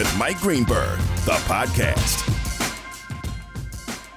With Mike Greenberg, the podcast.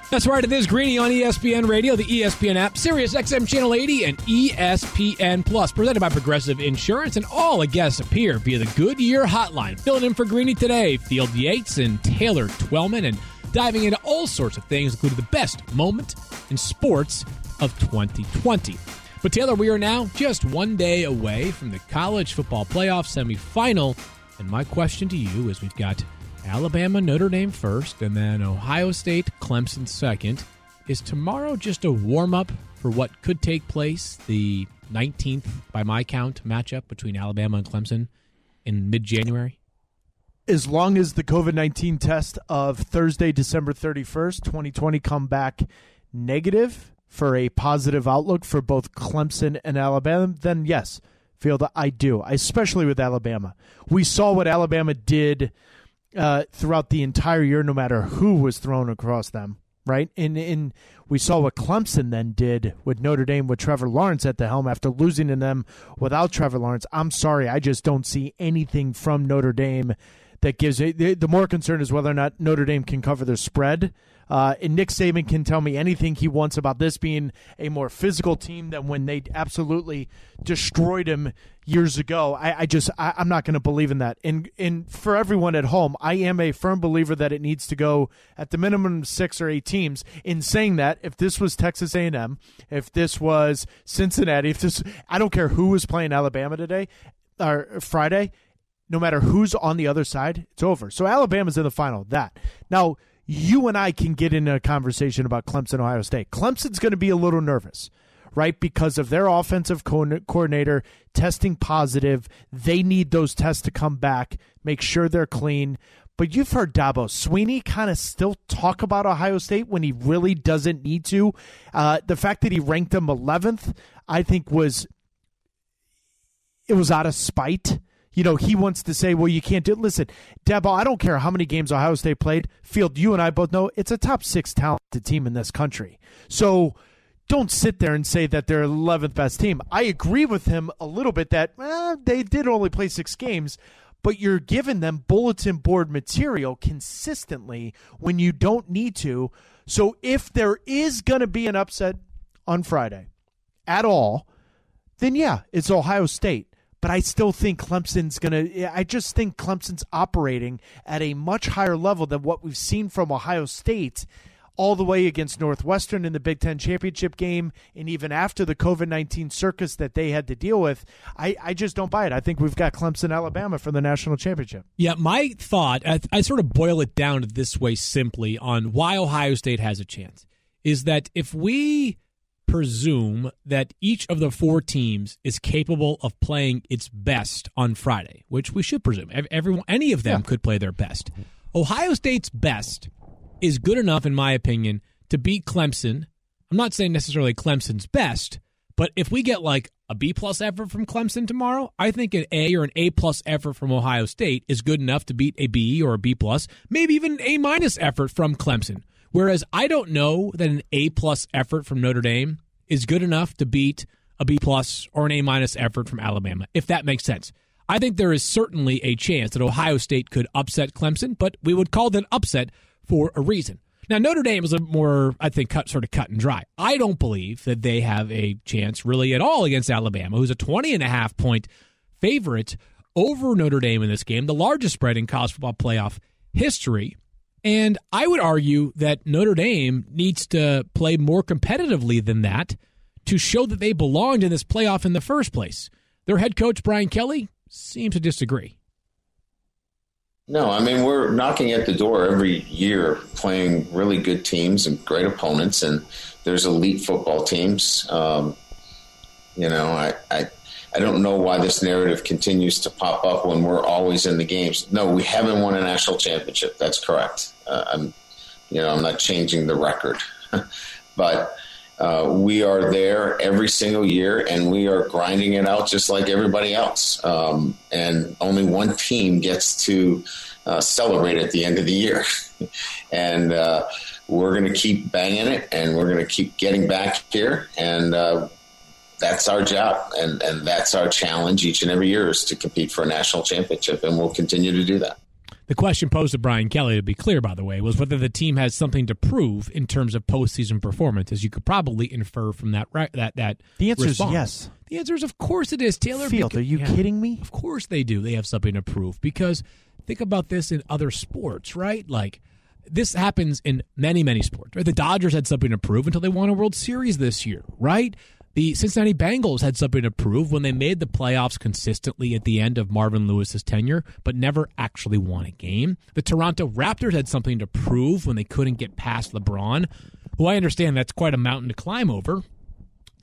That's right, it is Greeny on ESPN Radio, the ESPN app, Sirius XM Channel 80, and ESPN Plus, presented by Progressive Insurance, and all the guests appear via the Goodyear Hotline. Filling in for Greeny today, Field Yates and Taylor Twellman, and diving into all sorts of things, including the best moment in sports of 2020. But Taylor, we are now just one day away from the college football playoff semifinal, and my question to you is: We've got Alabama, Notre Dame first, and then Ohio State, Clemson second. Is tomorrow just a warm up for what could take place, the 19th, by my count, matchup between Alabama and Clemson in mid January? as long as the COVID 19 test of Thursday, December 31st, 2020, come back negative for a positive outlook for both Clemson and Alabama, then yes, that I do, especially with Alabama. We saw what Alabama did uh, throughout the entire year, no matter who was thrown across them. Right, and and we saw what Clemson then did with Notre Dame with Trevor Lawrence at the helm after losing to them without Trevor Lawrence. I'm sorry, I just don't see anything from Notre Dame that gives it. The, the more concern is whether or not Notre Dame can cover their spread. Uh, and Nick Saban can tell me anything he wants about this being a more physical team than when they absolutely destroyed him years ago. I, I just I, I'm not going to believe in that. And and for everyone at home, I am a firm believer that it needs to go at the minimum six or eight teams. In saying that, if this was Texas A&M, if this was Cincinnati, if this I don't care who was playing Alabama today or Friday, no matter who's on the other side, it's over. So Alabama's in the final. That now you and I can get in a conversation about Clemson, Ohio State. Clemson's going to be a little nervous, right? Because of their offensive co- coordinator testing positive. They need those tests to come back, make sure they're clean. But you've heard Dabo Swinney kind of still talk about Ohio State when he really doesn't need to. Uh, the fact that he ranked them 11th, I think, was it was out of spite. You know, he wants to say, well, you can't do it. Listen, Dabo, I don't care how many games Ohio State played. Field, you and I both know it's a top six talented team in this country. So don't sit there and say that they're 11th best team. I agree with him a little bit that well, they did only play six games, but you're giving them bulletin board material consistently when you don't need to. So if there is going to be an upset on Friday at all, then yeah, it's Ohio State. But I still think Clemson's going to, I just think Clemson's operating at a much higher level than what we've seen from Ohio State all the way against Northwestern in the Big Ten championship game, and even after the COVID 19 circus that they had to deal with. I, I just don't buy it. I think we've got Clemson, Alabama for the national championship. Yeah, my thought, I, I sort of boil it down this way simply on why Ohio State has a chance is that if we presume that each of the four teams is capable of playing its best on Friday, which we should presume, Ev- everyone, any of them could play their best. Ohio State's best is good enough, in my opinion, to beat Clemson. I'm not saying necessarily Clemson's best, but if we get like a B plus effort from Clemson tomorrow, I think an A or an A plus effort from Ohio State is good enough to beat a B or a B plus, maybe even an A minus effort from Clemson. Whereas I don't know that an A plus effort from Notre Dame is good enough to beat a B plus or an A minus effort from Alabama, if that makes sense. I think there is certainly a chance that Ohio State could upset Clemson, but we would call that upset for a reason. Now, Notre Dame is a more, I think, cut, sort of cut and dry. I don't believe that they have a chance really at all against Alabama, who's a 20 and a half point favorite over Notre Dame in this game, the largest spread in college football playoff history. And I would argue that Notre Dame needs to play more competitively than that to show that they belonged in this playoff in the first place. Their head coach, Brian Kelly, seems to disagree. No, I mean we're knocking at the door every year, playing really good teams and great opponents, and there's elite football teams. Um, You know, I, I I don't know why this narrative continues to pop up when we're always in the games. No, we haven't won a national championship. That's correct. Uh, I'm, you know, I'm not changing the record, but uh, we are there every single year, and we are grinding it out just like everybody else. Um, and only one team gets to uh, celebrate at the end of the year, and uh, we're going to keep banging it, and we're going to keep getting back here, and uh, that's our job and, and that's our challenge each and every year is to compete for a national championship and we'll continue to do that the question posed to Brian Kelly, to be clear, by the way, was whether the team has something to prove in terms of postseason performance, as you could probably infer from that that that. The answer response. is yes. The answer is of course it is. Taylor Field, because, are you yeah, kidding me? Of course they do. They have something to prove because think about this in other sports, right? Like this happens in many many sports. Right? The Dodgers had something to prove until they won a World Series this year, right? The Cincinnati Bengals had something to prove when they made the playoffs consistently at the end of Marvin Lewis's tenure, but never actually won a game. The Toronto Raptors had something to prove when they couldn't get past LeBron, who I understand that's quite a mountain to climb over.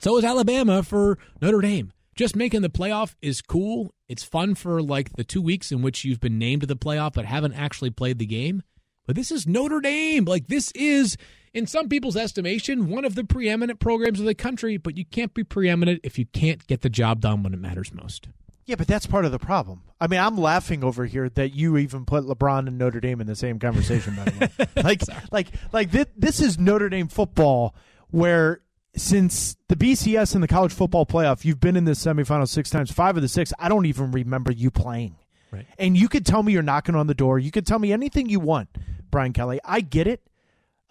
So is Alabama for Notre Dame. Just making the playoff is cool. It's fun for like the two weeks in which you've been named to the playoff but haven't actually played the game. But this is Notre Dame. Like this is in some people's estimation, one of the preeminent programs of the country, but you can't be preeminent if you can't get the job done when it matters most. Yeah, but that's part of the problem. I mean, I'm laughing over here that you even put LeBron and Notre Dame in the same conversation. By the way, like, like, like this, this is Notre Dame football, where since the BCS and the college football playoff, you've been in the semifinal six times. Five of the six, I don't even remember you playing. Right. And you could tell me you're knocking on the door. You could tell me anything you want, Brian Kelly. I get it.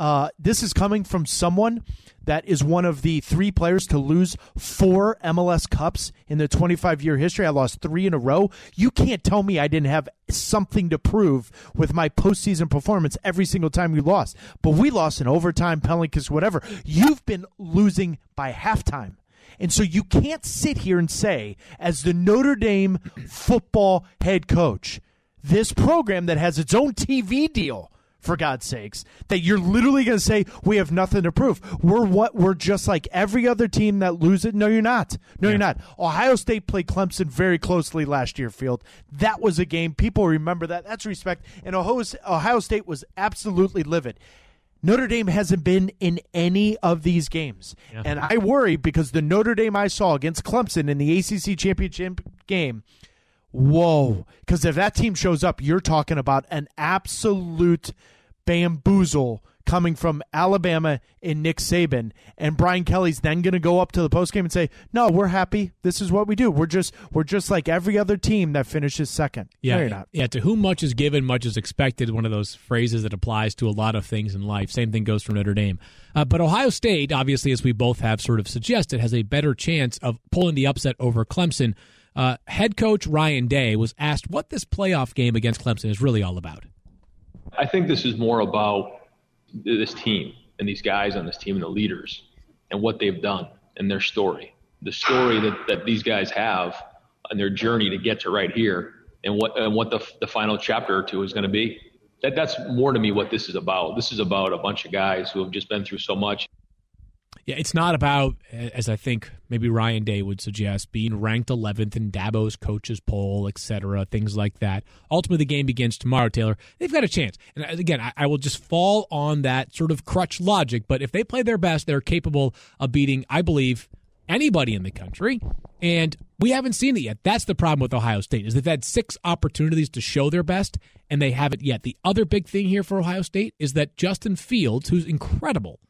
Uh, this is coming from someone that is one of the three players to lose four MLS Cups in the 25 year history. I lost three in a row. You can't tell me I didn't have something to prove with my postseason performance every single time we lost. But we lost in overtime, penalties, whatever. You've been losing by halftime. And so you can't sit here and say, as the Notre Dame football head coach, this program that has its own TV deal for God's sakes, that you're literally going to say we have nothing to prove. We're what we're just like every other team that loses. No, you're not. No, yeah. you're not. Ohio State played Clemson very closely last year. Field that was a game people remember that. That's respect. And Ohio State was absolutely livid. Notre Dame hasn't been in any of these games. Yeah. And I worry because the Notre Dame I saw against Clemson in the ACC championship game whoa. Because if that team shows up, you're talking about an absolute bamboozle coming from Alabama and Nick Saban. And Brian Kelly's then going to go up to the postgame and say, "No, we're happy. This is what we do. We're just we're just like every other team that finishes second. Yeah, no, yeah. To whom much is given, much is expected. One of those phrases that applies to a lot of things in life. Same thing goes for Notre Dame. Uh, but Ohio State, obviously, as we both have sort of suggested, has a better chance of pulling the upset over Clemson. Uh, head coach Ryan Day was asked what this playoff game against Clemson is really all about. I think this is more about this team and these guys on this team and the leaders and what they've done and their story. The story that, that these guys have and their journey to get to right here and what and what the, the final chapter or two is going to be. That that's more to me what this is about. This is about a bunch of guys who have just been through so much yeah, it's not about, as I think maybe Ryan Day would suggest, being ranked 11th in Dabo's coaches poll, etc., things like that. Ultimately, the game begins tomorrow, Taylor. They've got a chance. And uh, again, I, I will just fall on that sort of crutch logic, but if they play their best, they're capable of beating, I believe, anybody in the country. And we haven't seen it yet. That's the problem with Ohio State is they've had six opportunities to show their best, and they haven't yet. The other big thing here for Ohio State is that Justin Fields, who's incredible –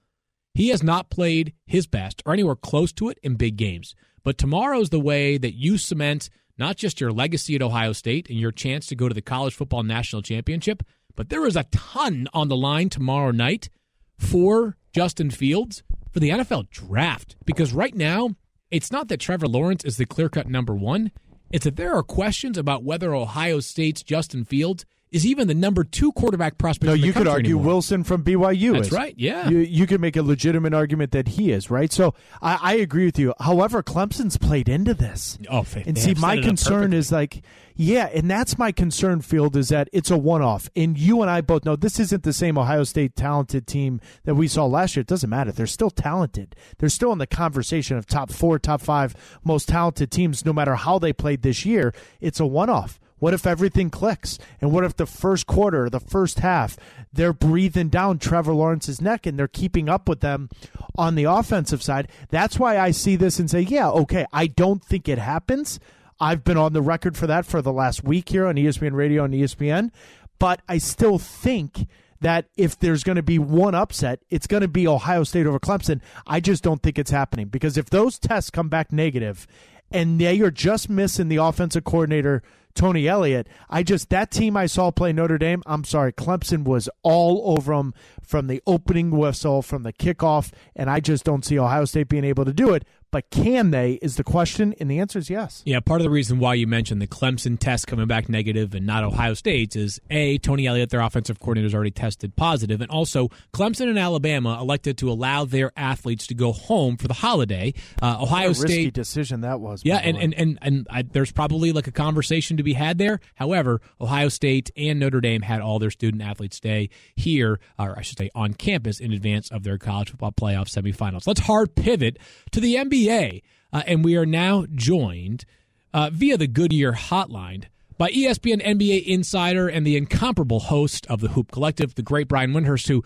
he has not played his best or anywhere close to it in big games. But tomorrow's the way that you cement not just your legacy at Ohio State and your chance to go to the college football national championship, but there is a ton on the line tomorrow night for Justin Fields for the NFL draft. Because right now, it's not that Trevor Lawrence is the clear cut number one, it's that there are questions about whether Ohio State's Justin Fields is even the number two quarterback prospect. No, in the you could argue anymore. Wilson from BYU. That's is. right, yeah. you, you could make a legitimate argument that he is right. So I, I agree with you. However, Clemson's played into this. Oh, and they see, my set it up concern is like, yeah, and that's my concern. Field is that it's a one-off, and you and I both know this isn't the same Ohio State talented team that we saw last year. It doesn't matter; they're still talented. They're still in the conversation of top four, top five most talented teams, no matter how they played this year. It's a one-off. What if everything clicks? And what if the first quarter, the first half, they're breathing down Trevor Lawrence's neck and they're keeping up with them on the offensive side? That's why I see this and say, yeah, okay, I don't think it happens. I've been on the record for that for the last week here on ESPN Radio and ESPN, but I still think that if there's going to be one upset, it's going to be Ohio State over Clemson. I just don't think it's happening because if those tests come back negative and they are just missing the offensive coordinator Tony Elliott. I just that team I saw play Notre Dame. I'm sorry, Clemson was all over them from the opening whistle, from the kickoff, and I just don't see Ohio State being able to do it. But can they? Is the question, and the answer is yes. Yeah, part of the reason why you mentioned the Clemson test coming back negative and not Ohio State's is A, Tony Elliott, their offensive coordinator, has already tested positive, and also Clemson and Alabama elected to allow their athletes to go home for the holiday. Uh, Ohio What a risky State. decision that was. Yeah, and and and, and I, there's probably like a conversation to be had there. However, Ohio State and Notre Dame had all their student athletes stay here, or I should say, on campus in advance of their college football playoff semifinals. Let's hard pivot to the NBA, uh, and we are now joined uh, via the Goodyear Hotline by ESPN NBA insider and the incomparable host of the Hoop Collective, the great Brian Windhorst. Who,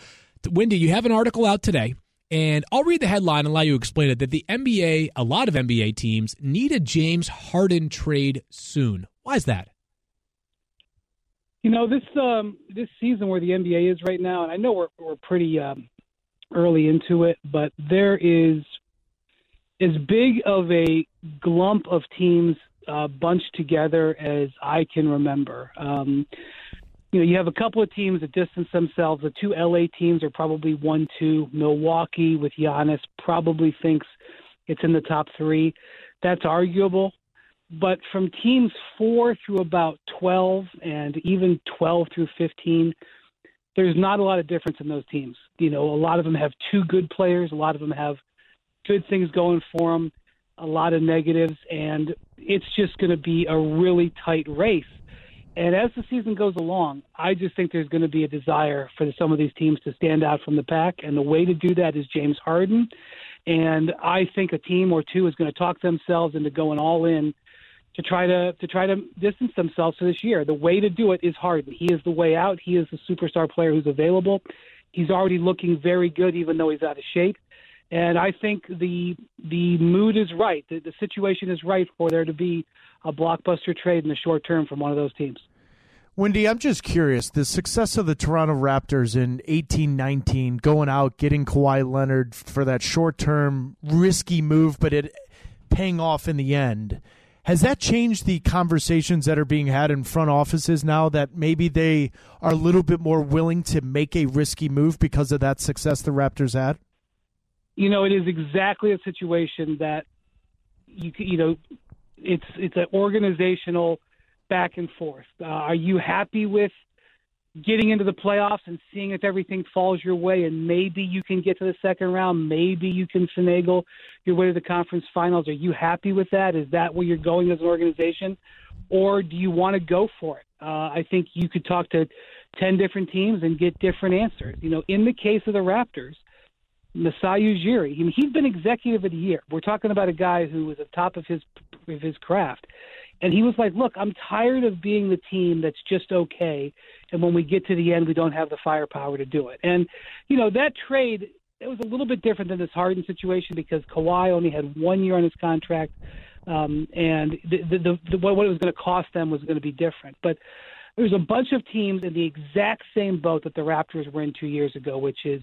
Windy, you have an article out today. And I'll read the headline and allow you to explain it that the NBA, a lot of NBA teams, need a James Harden trade soon. Why is that? You know this um, this season where the NBA is right now, and I know we're we're pretty um, early into it, but there is as big of a glump of teams uh, bunched together as I can remember. Um, you know, you have a couple of teams that distance themselves. The two LA teams are probably one, two. Milwaukee with Giannis probably thinks it's in the top three. That's arguable. But from teams four through about 12 and even 12 through 15, there's not a lot of difference in those teams. You know, a lot of them have two good players, a lot of them have good things going for them, a lot of negatives, and it's just going to be a really tight race. And as the season goes along, I just think there's going to be a desire for some of these teams to stand out from the pack, and the way to do that is James Harden. And I think a team or two is going to talk themselves into going all in to try to to try to distance themselves for this year. The way to do it is Harden. He is the way out. He is the superstar player who's available. He's already looking very good, even though he's out of shape. And I think the the mood is right. The, the situation is right for there to be a blockbuster trade in the short term from one of those teams. Windy, I'm just curious. The success of the Toronto Raptors in 1819, going out, getting Kawhi Leonard for that short term, risky move, but it paying off in the end. Has that changed the conversations that are being had in front offices now that maybe they are a little bit more willing to make a risky move because of that success the Raptors had? You know, it is exactly a situation that you you know, it's it's an organizational back and forth. Uh, are you happy with getting into the playoffs and seeing if everything falls your way and maybe you can get to the second round, maybe you can finagle your way to the conference finals? Are you happy with that? Is that where you're going as an organization? Or do you want to go for it? Uh, I think you could talk to 10 different teams and get different answers. You know, in the case of the Raptors, Masai Ujiri, he's been executive of the year. We're talking about a guy who was at the top of his of his craft. And he was like, "Look, I'm tired of being the team that's just okay, and when we get to the end, we don't have the firepower to do it." And you know that trade it was a little bit different than this Harden situation because Kawhi only had one year on his contract, um, and the, the, the, the, what it was going to cost them was going to be different. But there's a bunch of teams in the exact same boat that the Raptors were in two years ago, which is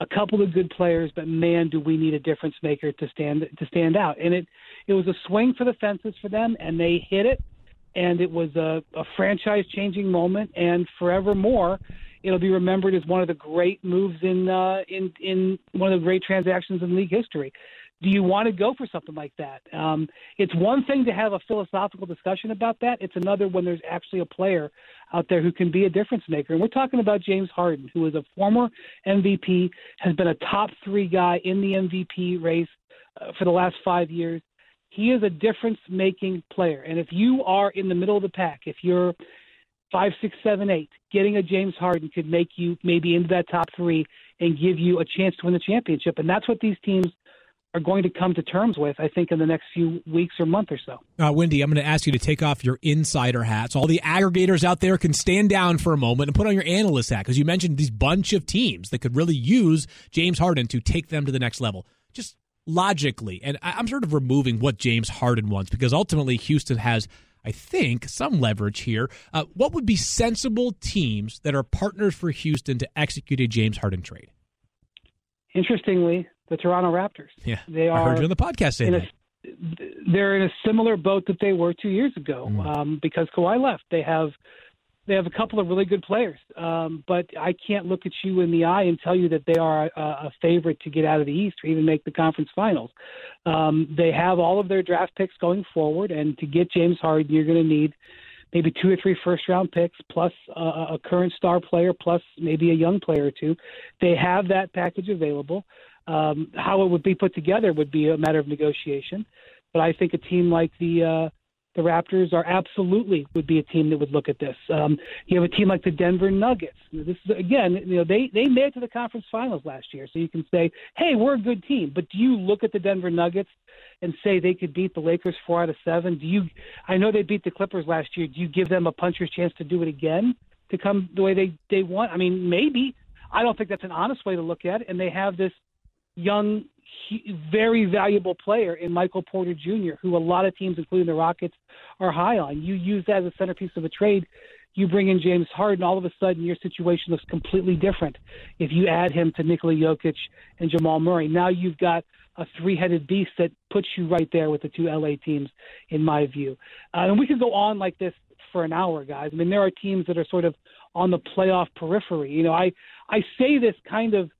a couple of good players, but man, do we need a difference maker to stand to stand out. And it it was a swing for the fences for them, and they hit it. And it was a, a franchise changing moment, and forevermore, it'll be remembered as one of the great moves in uh, in in one of the great transactions in league history. Do you want to go for something like that? Um, it's one thing to have a philosophical discussion about that. It's another when there's actually a player out there who can be a difference maker. And we're talking about James Harden, who is a former MVP, has been a top three guy in the MVP race uh, for the last five years. He is a difference making player. And if you are in the middle of the pack, if you're five, six, seven, eight, getting a James Harden could make you maybe into that top three and give you a chance to win the championship. And that's what these teams are going to come to terms with, I think, in the next few weeks or month or so. Uh, Windy, I'm going to ask you to take off your insider hats. All the aggregators out there can stand down for a moment and put on your analyst hat because you mentioned these bunch of teams that could really use James Harden to take them to the next level. Just logically, and I'm sort of removing what James Harden wants because ultimately Houston has. I think some leverage here. Uh, what would be sensible teams that are partners for Houston to execute a James Harden trade? Interestingly, the Toronto Raptors. Yeah, they are. I heard you on the podcast saying that. They're in a similar boat that they were two years ago mm. um, because Kawhi left. They have they have a couple of really good players, um, but I can't look at you in the eye and tell you that they are a, a favorite to get out of the East or even make the conference finals. Um, they have all of their draft picks going forward, and to get James Harden, you're going to need maybe two or three first round picks plus a current star player plus maybe a young player or two. They have that package available. Um, how it would be put together would be a matter of negotiation. But I think a team like the uh, the Raptors are absolutely would be a team that would look at this. Um, you have a team like the Denver Nuggets. This is again, you know, they they made it to the conference finals last year, so you can say, hey, we're a good team. But do you look at the Denver Nuggets and say they could beat the Lakers four out of seven? Do you? I know they beat the Clippers last year. Do you give them a puncher's chance to do it again to come the way they they want? I mean, maybe. I don't think that's an honest way to look at it. And they have this young, very valuable player in Michael Porter Jr., who a lot of teams, including the Rockets, are high on. You use that as a centerpiece of a trade. You bring in James Harden, all of a sudden your situation looks completely different. If you add him to Nikola Jokic and Jamal Murray, now you've got a three-headed beast that puts you right there with the two LA teams, in my view. Uh, and we could go on like this for an hour, guys. I mean, there are teams that are sort of on the playoff periphery. You know, I I say this kind of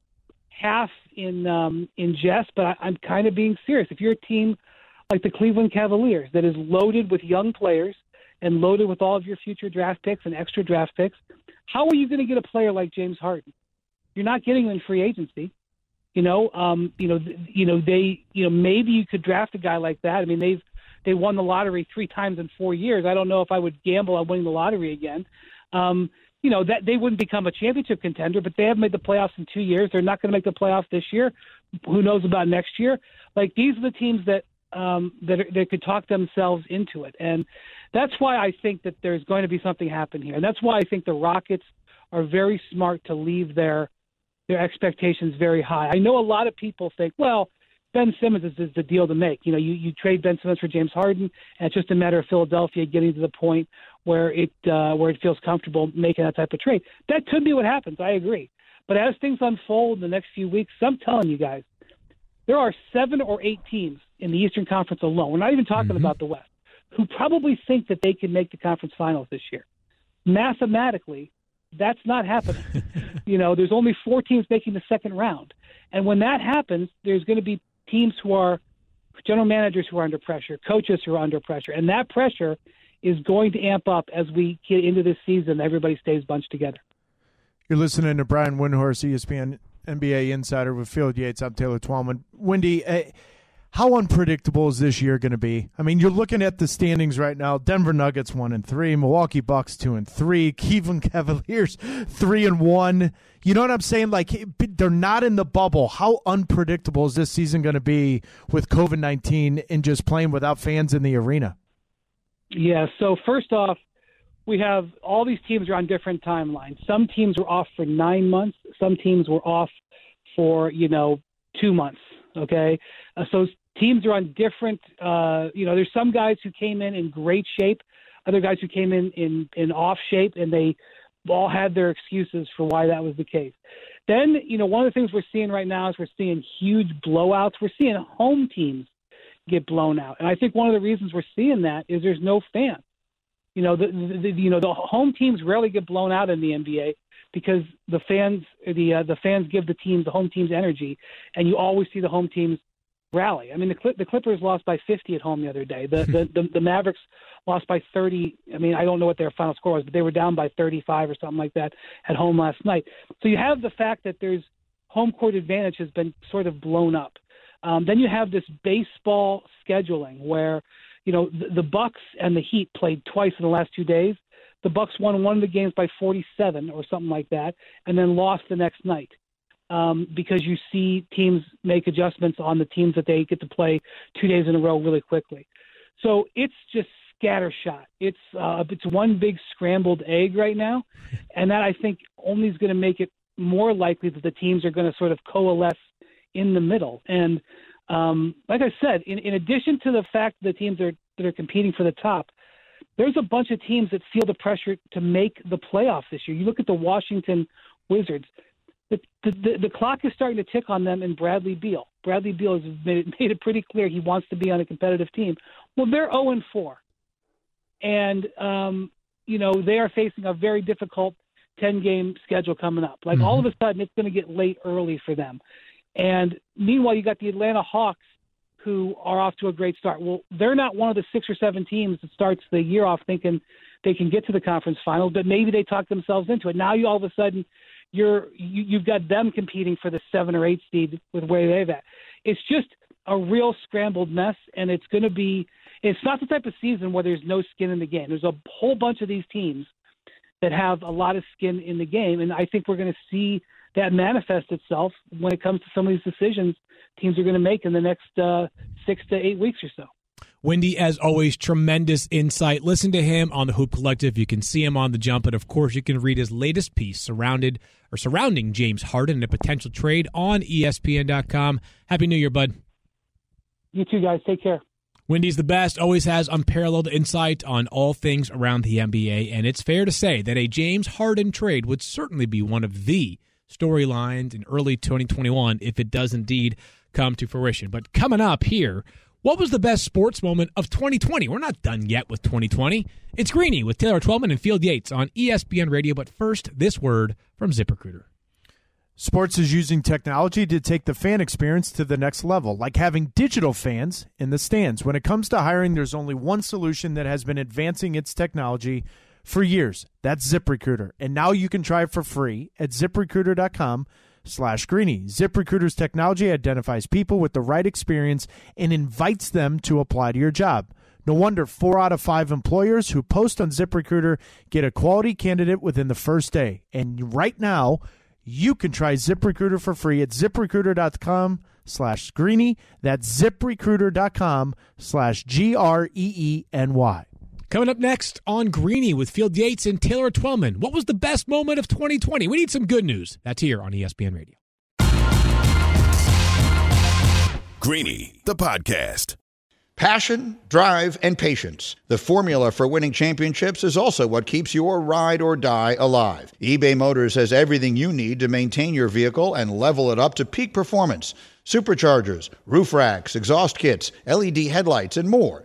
half in um, in jest, but I, I'm kind of being serious. If you're a team like the Cleveland Cavaliers that is loaded with young players and loaded with all of your future draft picks and extra draft picks, how are you going to get a player like James Harden? You're not getting him in free agency. You know, um, you know, you know, they, you know, maybe you could draft a guy like that. I mean, they've they won the lottery three times in four years. I don't know if I would gamble on winning the lottery again. Um, you know that they wouldn't become a championship contender, but they haven't made the playoffs in two years. They're not going to make the playoffs this year. Who knows about next year? Like these are the teams that um, that are, that could talk themselves into it, and that's why I think that there's going to be something happen here, and that's why I think the Rockets are very smart to leave their their expectations very high. I know a lot of people think, well, Ben Simmons is, is the deal to make. You know, you, you trade Ben Simmons for James Harden, and it's just a matter of Philadelphia getting to the point where it uh, where it feels comfortable making that type of trade. That could be what happens. I agree. But as things unfold in the next few weeks, I'm telling you guys, there are seven or eight teams in the Eastern Conference alone. We're not even talking mm-hmm. about the West, who probably think that they can make the conference finals this year. Mathematically, that's not happening. you know, there's only four teams making the second round. And when that happens, there's going to be teams who are general managers who are under pressure, coaches who are under pressure. And that pressure is going to amp up as we get into this season. Everybody stays bunched together. You're listening to Brian Windhorst, ESPN NBA insider with Field Yates. I'm Taylor Twellman. Windy, uh, how unpredictable is this year going to be? I mean, you're looking at the standings right now. Denver Nuggets one and three, Milwaukee Bucks two and three, Cleveland Cavaliers three and one. You know what I'm saying? Like they're not in the bubble. How unpredictable is this season going to be with COVID 19 and just playing without fans in the arena? Yeah. So first off, we have all these teams are on different timelines. Some teams were off for nine months. Some teams were off for you know two months. Okay, uh, so teams are on different. Uh, you know, there's some guys who came in in great shape, other guys who came in in in off shape, and they all had their excuses for why that was the case. Then, you know, one of the things we're seeing right now is we're seeing huge blowouts. We're seeing home teams get blown out. And I think one of the reasons we're seeing that is there's no fans. You know, the, the, you know the home teams rarely get blown out in the NBA because the fans the uh, the fans give the teams the home teams energy, and you always see the home teams rally. I mean, the the Clippers lost by 50 at home the other day. The, the the the Mavericks lost by 30. I mean, I don't know what their final score was, but they were down by 35 or something like that at home last night. So you have the fact that there's home court advantage has been sort of blown up. Um, then you have this baseball scheduling where, you know, the, the Bucks and the Heat played twice in the last two days. The Bucks won one of the games by 47 or something like that, and then lost the next night um, because you see teams make adjustments on the teams that they get to play two days in a row really quickly. So it's just scattershot. It's uh, it's one big scrambled egg right now, and that I think only is going to make it more likely that the teams are going to sort of coalesce in the middle. And um, like I said, in, in addition to the fact that the teams are that are competing for the top, there's a bunch of teams that feel the pressure to make the playoffs this year. You look at the Washington Wizards. The, the, the clock is starting to tick on them and Bradley Beal. Bradley Beal has made it, made it pretty clear he wants to be on a competitive team. Well, they're 0 and 4, and um, you know they are facing a very difficult 10 game schedule coming up. Like mm-hmm. all of a sudden, it's going to get late early for them. And meanwhile, you got the Atlanta Hawks who are off to a great start. Well, they're not one of the six or seven teams that starts the year off thinking they can get to the conference final, but maybe they talk themselves into it. Now you all of a sudden you're you, you've got them competing for the seven or eight seed with where they've at. It's just a real scrambled mess, and it's going to be. It's not the type of season where there's no skin in the game. There's a whole bunch of these teams that have a lot of skin in the game, and I think we're going to see that manifest itself when it comes to some of these decisions teams are going to make in the next uh, six to eight weeks or so. Windy, as always, tremendous insight. Listen to him on the Hoop Collective. You can see him on the jump, and of course, you can read his latest piece surrounded or surrounding James Harden and a potential trade on ESPN.com. Happy New Year, bud. You too, guys. Take care. Windy's the best, always has unparalleled insight on all things around the NBA, and it's fair to say that a James Harden trade would certainly be one of the storylines in early 2021 if it does indeed come to fruition. But coming up here, what was the best sports moment of 2020? We're not done yet with 2020. It's Greeny with Taylor Twellman and Field Yates on ESPN Radio. But first, this word from ZipRecruiter. Sports is using technology to take the fan experience to the next level, like having digital fans in the stands. When it comes to hiring, there's only one solution that has been advancing its technology for years. That's ZipRecruiter. And now you can try it for free at ziprecruiter.com slash greeny. ZipRecruiter's technology identifies people with the right experience and invites them to apply to your job. No wonder four out of five employers who post on ZipRecruiter get a quality candidate within the first day. And right now, you can try ZipRecruiter for free at ziprecruiter.com slash greeny. That's ziprecruiter.com slash G R E E N Y. Coming up next on Greeny with Field Yates and Taylor Twellman. What was the best moment of 2020? We need some good news. That's here on ESPN Radio. Greeny, the podcast. Passion, drive, and patience. The formula for winning championships is also what keeps your ride or die alive. eBay Motors has everything you need to maintain your vehicle and level it up to peak performance superchargers, roof racks, exhaust kits, LED headlights, and more.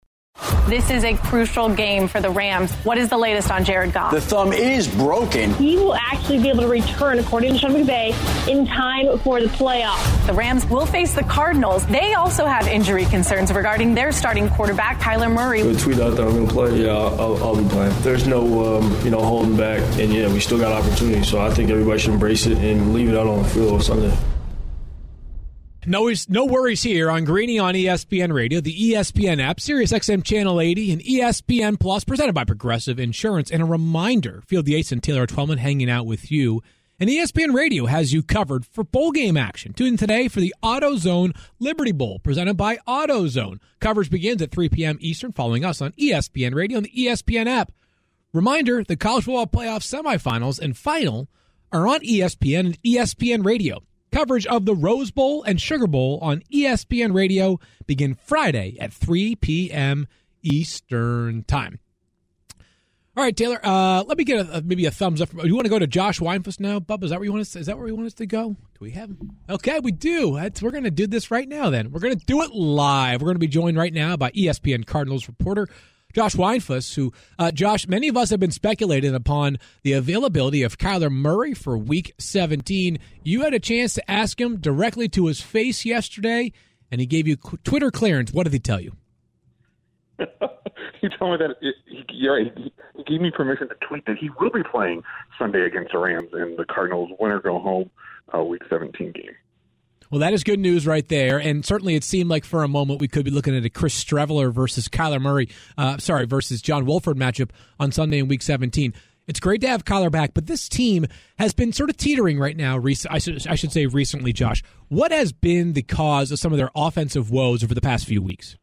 This is a crucial game for the Rams. What is the latest on Jared Goff? The thumb is broken. He will actually be able to return, according to Sean McVay, in time for the playoffs. The Rams will face the Cardinals. They also have injury concerns regarding their starting quarterback, Kyler Murray. The tweet out that I'm going to play, yeah, I'll, I'll, be playing. There's no, um, you know, holding back, and yeah, we still got opportunity. So I think everybody should embrace it and leave it out on the field on Sunday. No, no worries here on Greeny on ESPN Radio, the ESPN app, Sirius XM Channel 80, and ESPN Plus, presented by Progressive Insurance. And a reminder, Field Yates and Taylor Twellman hanging out with you. And ESPN Radio has you covered for bowl game action. Tune in today for the AutoZone Liberty Bowl, presented by AutoZone. Coverage begins at 3 p.m. Eastern, following us on ESPN Radio and the ESPN app. Reminder, the college football playoff semifinals and final are on ESPN and ESPN Radio. Coverage of the Rose Bowl and Sugar Bowl on ESPN Radio begin Friday at 3 p.m. Eastern Time. All right, Taylor. Uh, let me get a, maybe a thumbs up. From, you want to go to Josh Weinfuss now, Bub? Is that where you want us? To, is that where you want us to go? Do we have him? Okay, we do. That's, we're going to do this right now. Then we're going to do it live. We're going to be joined right now by ESPN Cardinals reporter Josh Weinfuss, who, uh, Josh, many of us have been speculating upon the availability of Kyler Murray for week 17. You had a chance to ask him directly to his face yesterday, and he gave you Twitter clearance. What did he tell you? he told me that it, he, he, gave me permission to tweet that he will be playing Sunday against the Rams in the Cardinals winner go home uh, week 17 game. Well, that is good news right there. And certainly it seemed like for a moment we could be looking at a Chris Streveler versus Kyler Murray, uh, sorry, versus John Wolford matchup on Sunday in week 17. It's great to have Kyler back, but this team has been sort of teetering right now. I should, I should say recently, Josh. What has been the cause of some of their offensive woes over the past few weeks?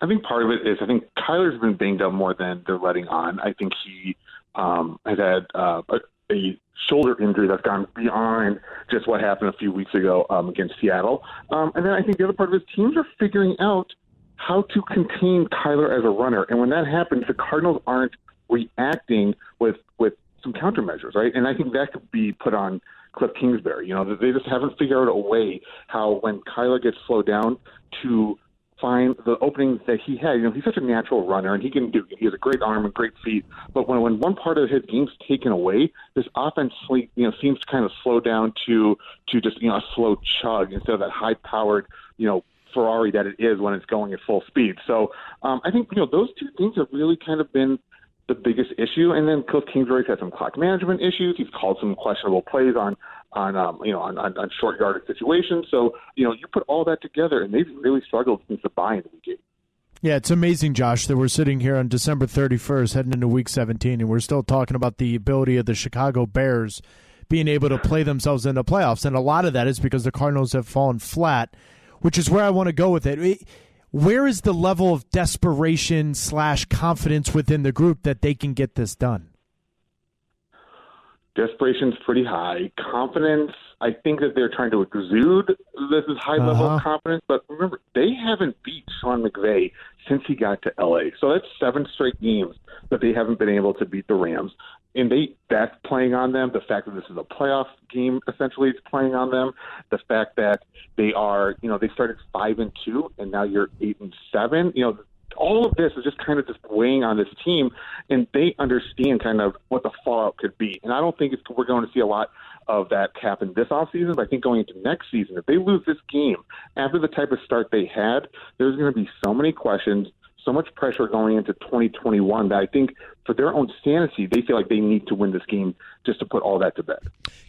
I think part of it is I think Kyler's been banged up more than they're letting on. I think he um, has had uh, a shoulder injury that's gone beyond just what happened a few weeks ago um, against Seattle. Um, and then I think the other part of his teams are figuring out how to contain Kyler as a runner. And when that happens, the Cardinals aren't reacting with with some countermeasures, right? And I think that could be put on Kliff Kingsbury. You know, they just haven't figured out a way how when Kyler gets slowed down to find the openings that he had. You know, he's such a natural runner, and he can do. He has a great arm and great feet. But when when one part of his game's taken away, this offense, you know, seems to kind of slow down to to just you know a slow chug instead of that high powered, you know. Ferrari that it is when it's going at full speed. So um, I think you know those two things have really kind of been the biggest issue. And then Kliff Kingsbury's had some clock management issues. He's called some questionable plays on on um, you know on, on, on short yardage situations. So you know you put all that together, and they've really struggled since the bye in the week Yeah, it's amazing, Josh, that we're sitting here on December 31st, heading into Week 17, and we're still talking about the ability of the Chicago Bears being able to play themselves into the playoffs, and a lot of that is because the Cardinals have fallen flat, which is where I want to go with it. Where is the level of desperation slash confidence within the group that they can get this done? Desperation's pretty high. Confidence, I think that they're trying to exude this is high level uh-huh. of confidence. But remember, they haven't beat Sean McVay since he got to LA. So that's seven straight games that they haven't been able to beat the Rams. And they that's playing on them. The fact that this is a playoff game essentially is playing on them. The fact that they are, you know, they started five and two and now you're eight and seven. You know, all of this is just kind of just weighing on this team, and they understand kind of what the fallout could be. And I don't think we're going to see a lot of that happen this offseason, but I think going into next season, if they lose this game after the type of start they had, there's going to be so many questions so much pressure going into 2021 that I think for their own sanity, they feel like they need to win this game just to put all that to bed.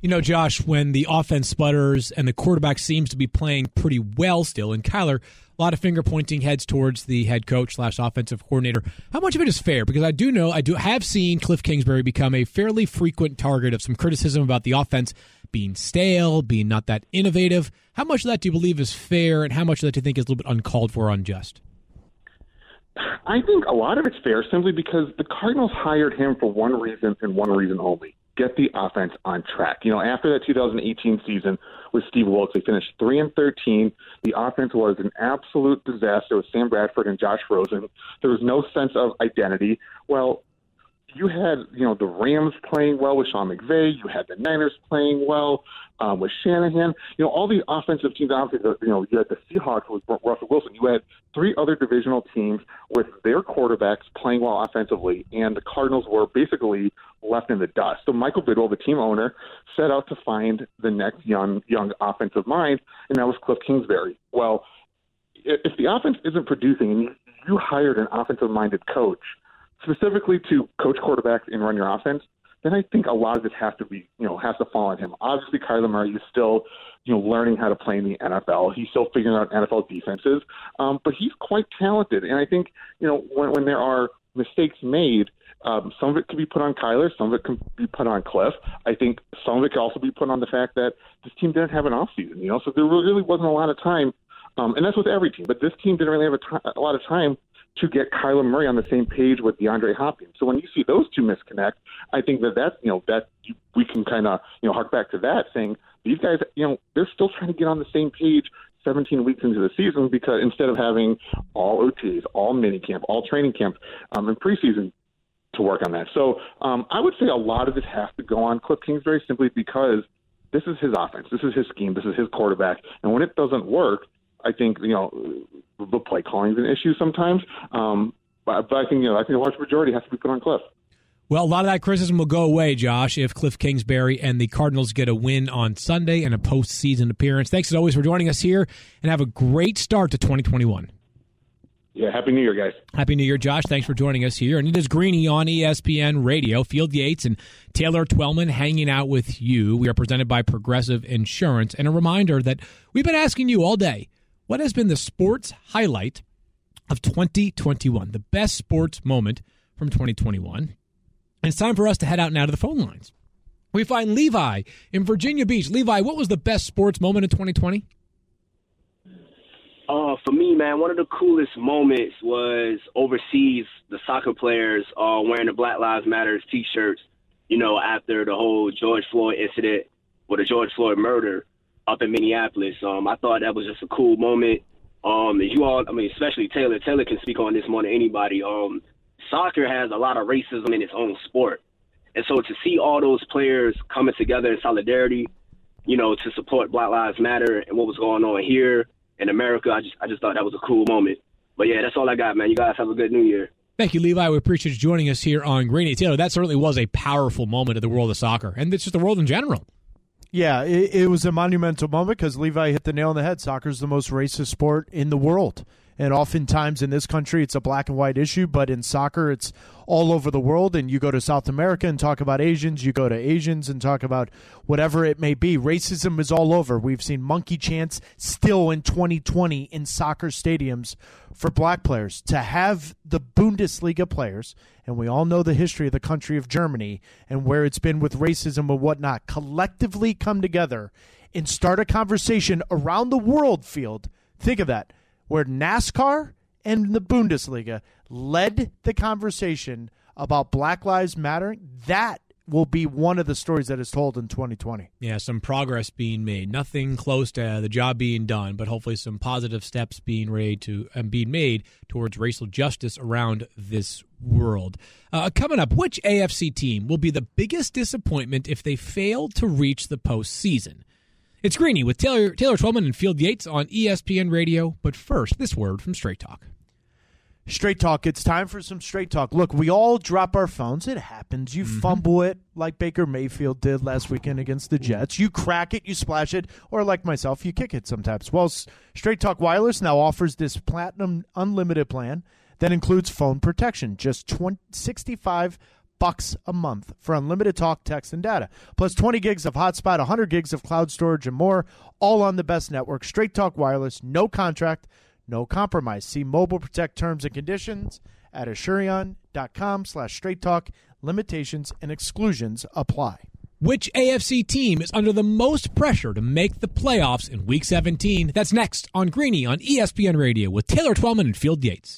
You know, Josh, when the offense sputters and the quarterback seems to be playing pretty well still, and Kyler, a lot of finger pointing heads towards the head coach slash offensive coordinator. How much of it is fair? Because I do know I do have seen Kliff Kingsbury become a fairly frequent target of some criticism about the offense being stale, being not that innovative. How much of that do you believe is fair, and how much of that do you think is a little bit uncalled for, unjust? I think a lot of it's fair simply because the Cardinals hired him for one reason and one reason only get the offense on track. You know, after that 2018 season with Steve Wilks, they finished 3 and 13. The offense was an absolute disaster with Sam Bradford and Josh Rosen. There was no sense of identity. Well, you had you know the Rams playing well with Sean McVay, you had the Niners playing well um, with Shanahan. You know all these offensive teams. Obviously, you know you had the Seahawks with Russell Wilson. You had three other divisional teams with their quarterbacks playing well offensively, and the Cardinals were basically left in the dust. So Michael Bidwill, the team owner, set out to find the next young young offensive mind, and that was Kliff Kingsbury. Well, if the offense isn't producing, and you hired an offensive minded coach specifically to coach quarterbacks and run your offense, then I think a lot of this has to be, you know, has to fall on him. Obviously, Kyler Murray is still, you know, learning how to play in the NFL. He's still figuring out NFL defenses, um, but he's quite talented. And I think, you know, when, when there are mistakes made, um, some of it can be put on Kyler, some of it can be put on Kliff. I think some of it can also be put on the fact that this team didn't have an off season, you know, so there really wasn't a lot of time. Um, and that's with every team, but this team didn't really have a, t- a lot of time to get Kyler Murray on the same page with DeAndre Hopkins. So when you see those two misconnect, I think that that you know that we can kind of you know hark back to that saying these guys you know they're still trying to get on the same page 17 weeks into the season because instead of having all OTAs, all minicamp, all training camp, um, and preseason to work on that. So um, I would say a lot of this has to go on Kliff Kingsbury simply because this is his offense, this is his scheme, this is his quarterback, and when it doesn't work, I think you know the play calling is an issue sometimes. Um, but, but I think you know I think a large majority has to be put on Kliff. Well, a lot of that criticism will go away, Josh, if Kliff Kingsbury and the Cardinals get a win on Sunday and a postseason appearance. Thanks as always for joining us here, and have a great start to 2021. Yeah, happy New Year, guys. Happy New Year, Josh. Thanks for joining us here. And it is Greeny on ESPN Radio. Field Yates and Taylor Twellman hanging out with you. We are presented by Progressive Insurance. And a reminder that we've been asking you all day what has been the sports highlight of 2021, the best sports moment from 2021? And it's time for us to head out now to the phone lines. We find Levi in Virginia Beach. Levi, what was the best sports moment in 2020? Uh, for me, man, one of the coolest moments was overseas. The soccer players uh, wearing the Black Lives Matter T-shirts. You know, after the whole George Floyd incident or the George Floyd murder, up in Minneapolis. Um, I thought that was just a cool moment. Um, you all, I mean, especially Taylor. Taylor can speak on this more than anybody. Um, soccer has a lot of racism in its own sport, and so to see all those players coming together in solidarity, you know, to support Black Lives Matter and what was going on here in America, I just, I just thought that was a cool moment. But yeah, that's all I got, man. You guys have a good New Year. Thank you, Levi. We appreciate you joining us here on Greeny Taylor. That certainly was a powerful moment of the world of soccer, and it's just the world in general. Yeah, it, it was a monumental moment because Levi hit the nail on the head. Soccer is the most racist sport in the world. And oftentimes in this country, it's a black and white issue, but in soccer, it's all over the world. And you go to South America and talk about Asians, you go to Asians and talk about whatever it may be. Racism is all over. We've seen monkey chants still in 2020 in soccer stadiums for black players. To have the Bundesliga players, and we all know the history of the country of Germany and where it's been with racism and whatnot, collectively come together and start a conversation around the world field. Think of that where NASCAR and the Bundesliga led the conversation about Black Lives Matter, that will be one of the stories that is told in 2020. Yeah, some progress being made. Nothing close to the job being done, but hopefully some positive steps being made to and being made towards racial justice around this world. Uh, coming up, which AFC team will be the biggest disappointment if they fail to reach the postseason? It's Greeny with Taylor, Taylor Twellman and Field Yates on ESPN Radio. But first, this word from Straight Talk. Straight Talk, it's time for some Straight Talk. Look, we all drop our phones. It happens. You mm-hmm. fumble it like Baker Mayfield did last weekend against the Jets. You crack it, you splash it, or like myself, you kick it sometimes. Well, Straight Talk Wireless now offers this platinum unlimited plan that includes phone protection, just 20, 65 bucks a month for unlimited talk, text, and data. Plus 20 gigs of hotspot, 100 gigs of cloud storage, and more, all on the best network. Straight Talk Wireless, no contract, no compromise. See Mobile Protect terms and conditions at asurion.com slash straight talk. Limitations and exclusions apply. Which AFC team is under the most pressure to make the playoffs in Week 17? That's next on Greeny on ESPN Radio with Taylor Twellman and Field Yates.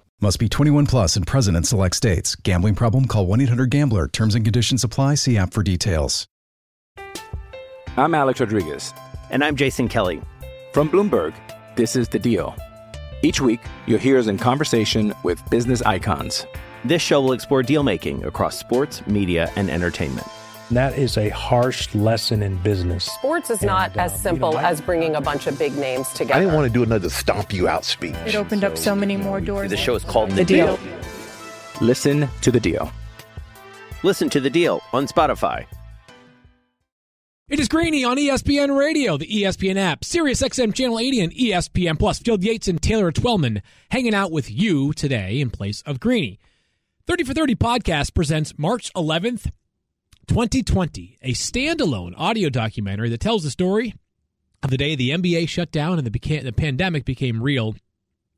Must be 21 plus and present in select states. Gambling problem? Call 1 800 Gambler. Terms and conditions apply. See app for details. I'm Alex Rodriguez. And I'm Jason Kelly. From Bloomberg, this is The Deal. Each week, you'll hear us in conversation with business icons. This show will explore deal making across sports, media, and entertainment. That is a harsh lesson in business. Sports is not uh, as simple as bringing a bunch of big names together. I didn't want to do another stomp you out speech. It opened up so many more doors. The show is called The, The Deal. Listen to The Deal. Listen to The Deal on Spotify. It is Greeny on ESPN Radio, the ESPN app, Sirius XM Channel 80, and ESPN Plus. Field Yates and Taylor Twellman hanging out with you today in place of Greeny. 30 for 30 podcast presents March 11th, 2020, a standalone audio documentary that tells the story of the day the NBA shut down and the, beca- the pandemic became real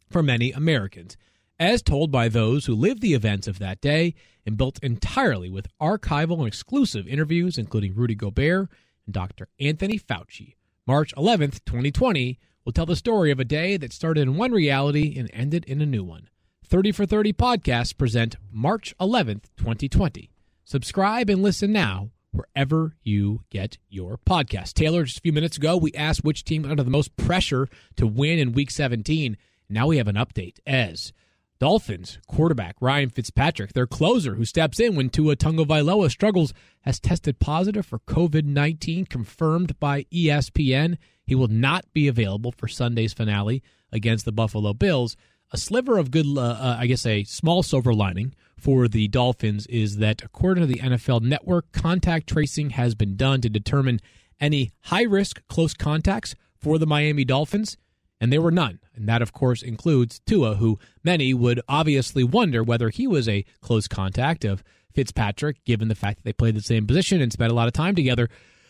for many Americans, as told by those who lived the events of that day and built entirely with archival and exclusive interviews, including Rudy Gobert and Dr. Anthony Fauci. March 11th, 2020, will tell the story of a day that started in one reality and ended in a new one. 30 for 30 podcasts present March 11th, 2020. Subscribe and listen now wherever you get your podcast. Taylor, just a few minutes ago, we asked which team under the most pressure to win in week 17. Now we have an update as Dolphins quarterback Ryan Fitzpatrick, their closer who steps in when Tua Tagovailoa struggles, has tested positive for COVID-19 confirmed by ESPN. He will not be available for Sunday's finale against the Buffalo Bills. A sliver of good, uh, uh, I guess, a small silver lining for the Dolphins is that according to the NFL Network, contact tracing has been done to determine any high risk close contacts for the Miami Dolphins, and there were none. And that, of course, includes Tua, who many would obviously wonder whether he was a close contact of Fitzpatrick, given the fact that they played the same position and spent a lot of time together.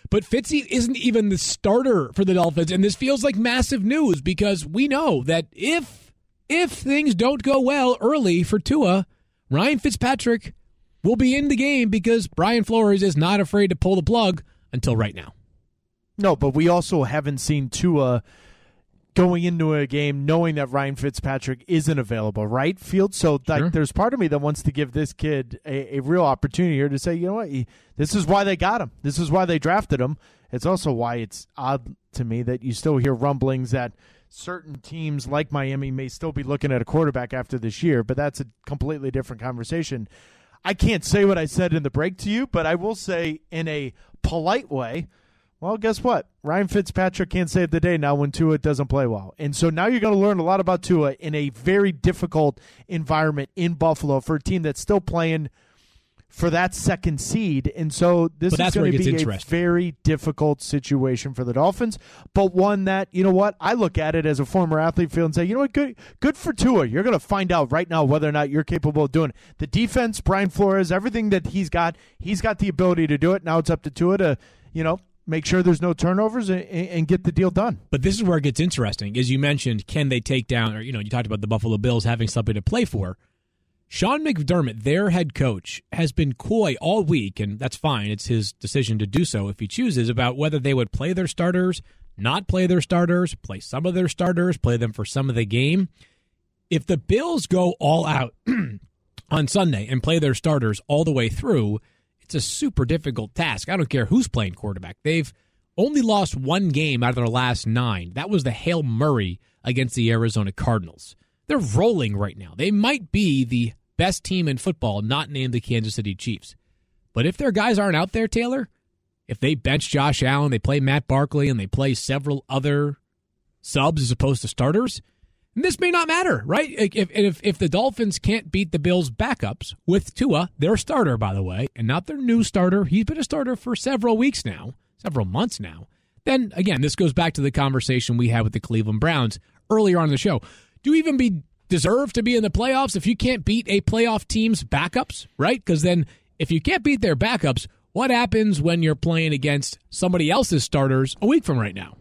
But Fitzy isn't even the starter for the Dolphins, and this feels like massive news because we know that if if things don't go well early for Tua, Ryan Fitzpatrick will be in the game because Brian Flores is not afraid to pull the plug until right now. No, but we also haven't seen Tua going into a game knowing that Ryan Fitzpatrick isn't available, right, Field? So like, Sure. there's part of me that wants to give this kid a, a real opportunity here to say, you know what, he, this is why they got him. This is why they drafted him. It's also why it's odd to me that you still hear rumblings that certain teams like Miami may still be looking at a quarterback after this year, but that's a completely different conversation. I can't say what I said in the break to you, but I will say in a polite way. Well, guess what? Ryan Fitzpatrick can't save the day now when Tua doesn't play well. And so now you're going to learn a lot about Tua in a very difficult environment in Buffalo for a team that's still playing for that second seed. And so this is going to be a very difficult situation for the Dolphins, but one that, you know what? I look at it as a former athlete field and say, you know what? Good, good for Tua. You're going to find out right now whether or not you're capable of doing it. The defense, Brian Flores, everything that he's got, he's got the ability to do it. Now it's up to Tua to, you know, make sure there's no turnovers and, and get the deal done. But this is where it gets interesting. As you mentioned, can they take down, or, you know, you talked about the Buffalo Bills having something to play for. Sean McDermott, their head coach, has been coy all week, and that's fine. It's his decision to do so if he chooses about whether they would play their starters, not play their starters, play some of their starters, play them for some of the game. If the Bills go all out on Sunday and play their starters all the way through, it's a super difficult task. I don't care who's playing quarterback. They've only lost one game out of their last nine. That was the Hail Murray against the Arizona Cardinals. They're rolling right now. They might be the best team in football, not named the Kansas City Chiefs. But if their guys aren't out there, Taylor, if they bench Josh Allen, they play Matt Barkley, and they play several other subs as opposed to starters, this may not matter, right? If, if if the Dolphins can't beat the Bills' backups with Tua, their starter, by the way, and not their new starter, he's been a starter for several weeks now, several months now. Then again, this goes back to the conversation we had with the Cleveland Browns earlier on the show. Do you even be deserve to be in the playoffs if you can't beat a playoff team's backups, right? Because then if you can't beat their backups, what happens when you're playing against somebody else's starters a week from right now?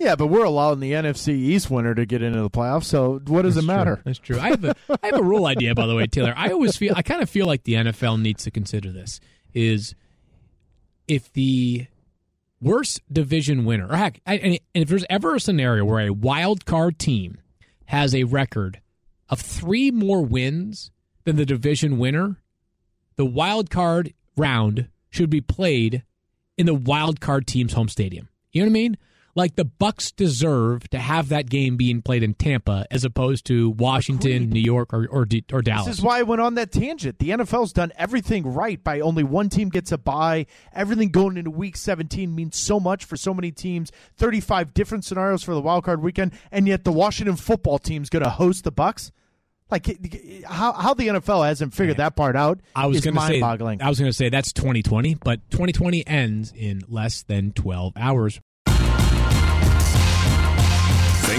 Yeah, but we're allowing the NFC East winner to get into the playoffs, so what does That's it matter? True. That's true. I have a I have a rule idea, by the way, Taylor. I always feel I kind of feel like the NFL needs to consider this: is if the worst division winner, or heck, and if there's ever a scenario where a wild card team has a record of three more wins than the division winner, the wild card round should be played in the wild card team's home stadium. You know what I mean? Like the Bucks deserve to have that game being played in Tampa as opposed to Washington, Agreed. New York, or or, or Dallas. This is why I went on that tangent. The NFL's done everything right by only one team gets a bye. Everything going into week 17 means so much for so many teams. 35 different scenarios for the wild card weekend, and yet the Washington football team's going to host the Bucks. Like how how the NFL hasn't figured that part out I was is going to say. I was going to say that's 2020, but 2020 ends in less than 12 hours.